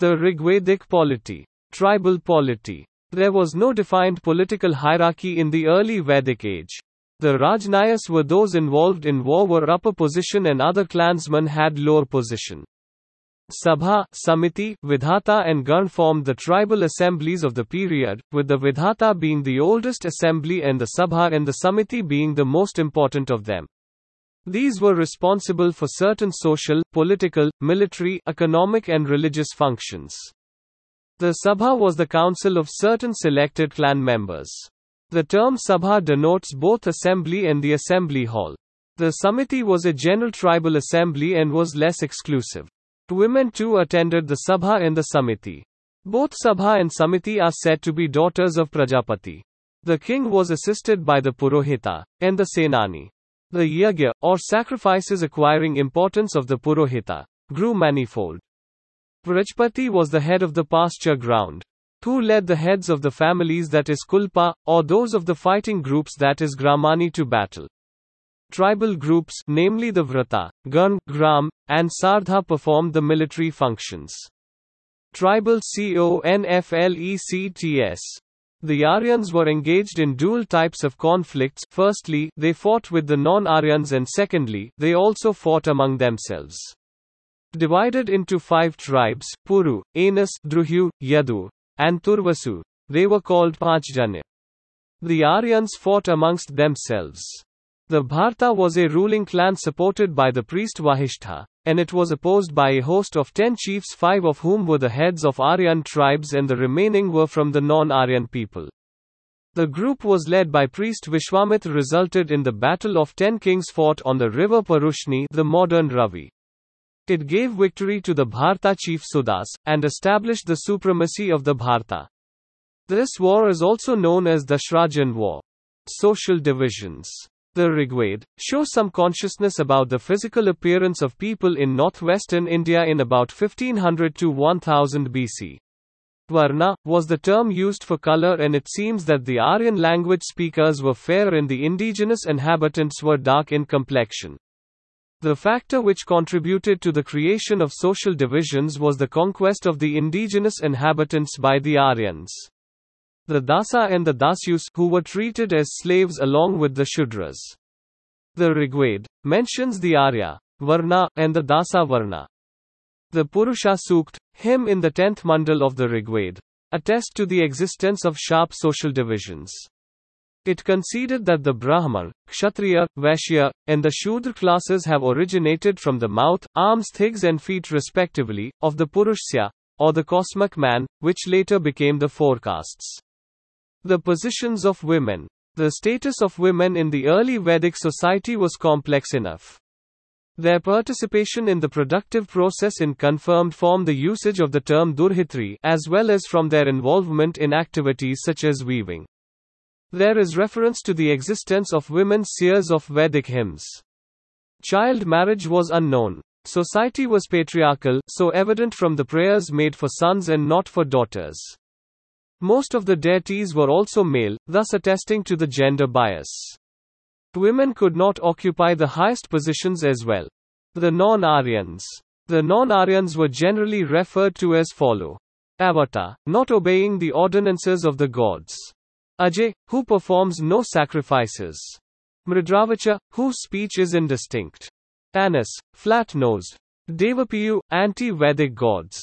The Rigvedic polity. Tribal polity. There was no defined political hierarchy in the early Vedic age. The Rajanyas were those involved in war were upper position and other clansmen had lower position. Sabha, Samiti, Vidhata and Gan formed the tribal assemblies of the period, with the Vidhata being the oldest assembly and the Sabha and the Samiti being the most important of them. These were responsible for certain social, political, military, economic and religious functions. The Sabha was the council of certain selected clan members. The term Sabha denotes both assembly and the assembly hall. The Samiti was a general tribal assembly and was less exclusive. Women too attended the Sabha and the Samiti. Both Sabha and Samiti are said to be daughters of Prajapati. The king was assisted by the Purohita and the Senani. The yagya, or sacrifices acquiring importance of the Purohita, grew manifold. Prajapati was the head of the pasture ground. Who led the heads of the families that is Kulpa, or those of the fighting groups that is Gramani to battle. Tribal groups, namely the Vrata, Gan, Gram, and Sardha performed the military functions. Tribal CONFLECTS. The Aryans were engaged in dual types of conflicts. Firstly, they fought with the non Aryans, and secondly, they also fought among themselves. Divided into five tribes Puru, Anus, Druhu, Yadu, and Turvasu, they were called Panchjanya. The Aryans fought amongst themselves. The Bharta was a ruling clan supported by the priest Vasishtha, and it was opposed by a host of ten chiefs, five of whom were the heads of Aryan tribes, and the remaining were from the non Aryan people. The group was led by priest Vishwamitra resulted in the battle of ten kings fought on the river Parushni the modern Ravi. It gave victory to the Bharta chief Sudas, and established the supremacy of the Bharta. This war is also known as the Shrajan War. Social divisions. The Rigved shows some consciousness about the physical appearance of people in northwestern India in about 1500 to 1000 BC. Varna was the term used for color, and it seems that the Aryan language speakers were fair and the indigenous inhabitants were dark in complexion. The factor which contributed to the creation of social divisions was the conquest of the indigenous inhabitants by the Aryans. The Dasa and the Dasyus, who were treated as slaves along with the Shudras. The Rigved mentions the Arya, Varna, and the Dasa Varna. The Purusha Sukt, hymn in the 10th mandal of the Rigved, attest to the existence of sharp social divisions. It conceded that the Brahman, Kshatriya, Vaishya, and the Shudra classes have originated from the mouth, arms, thighs, and feet respectively, of the Purushya, or the cosmic man, which later became the four castes. The positions of women. The status of women in the early Vedic society was complex enough. Their participation in the productive process in confirmed form the usage of the term duhitri, as well as from their involvement in activities such as weaving. There is reference to the existence of women seers of Vedic hymns. Child marriage was unknown. Society was patriarchal, so evident from the prayers made for sons and not for daughters. Most of the deities were also male, thus attesting to the gender bias. Women could not occupy the highest positions as well. The non Aryans. The non Aryans were generally referred to as follow. Avata, not obeying the ordinances of the gods. Ajay, who performs no sacrifices. Mridravacha, whose speech is indistinct. Anus, flat nosed. Devapiyu, anti Vedic gods.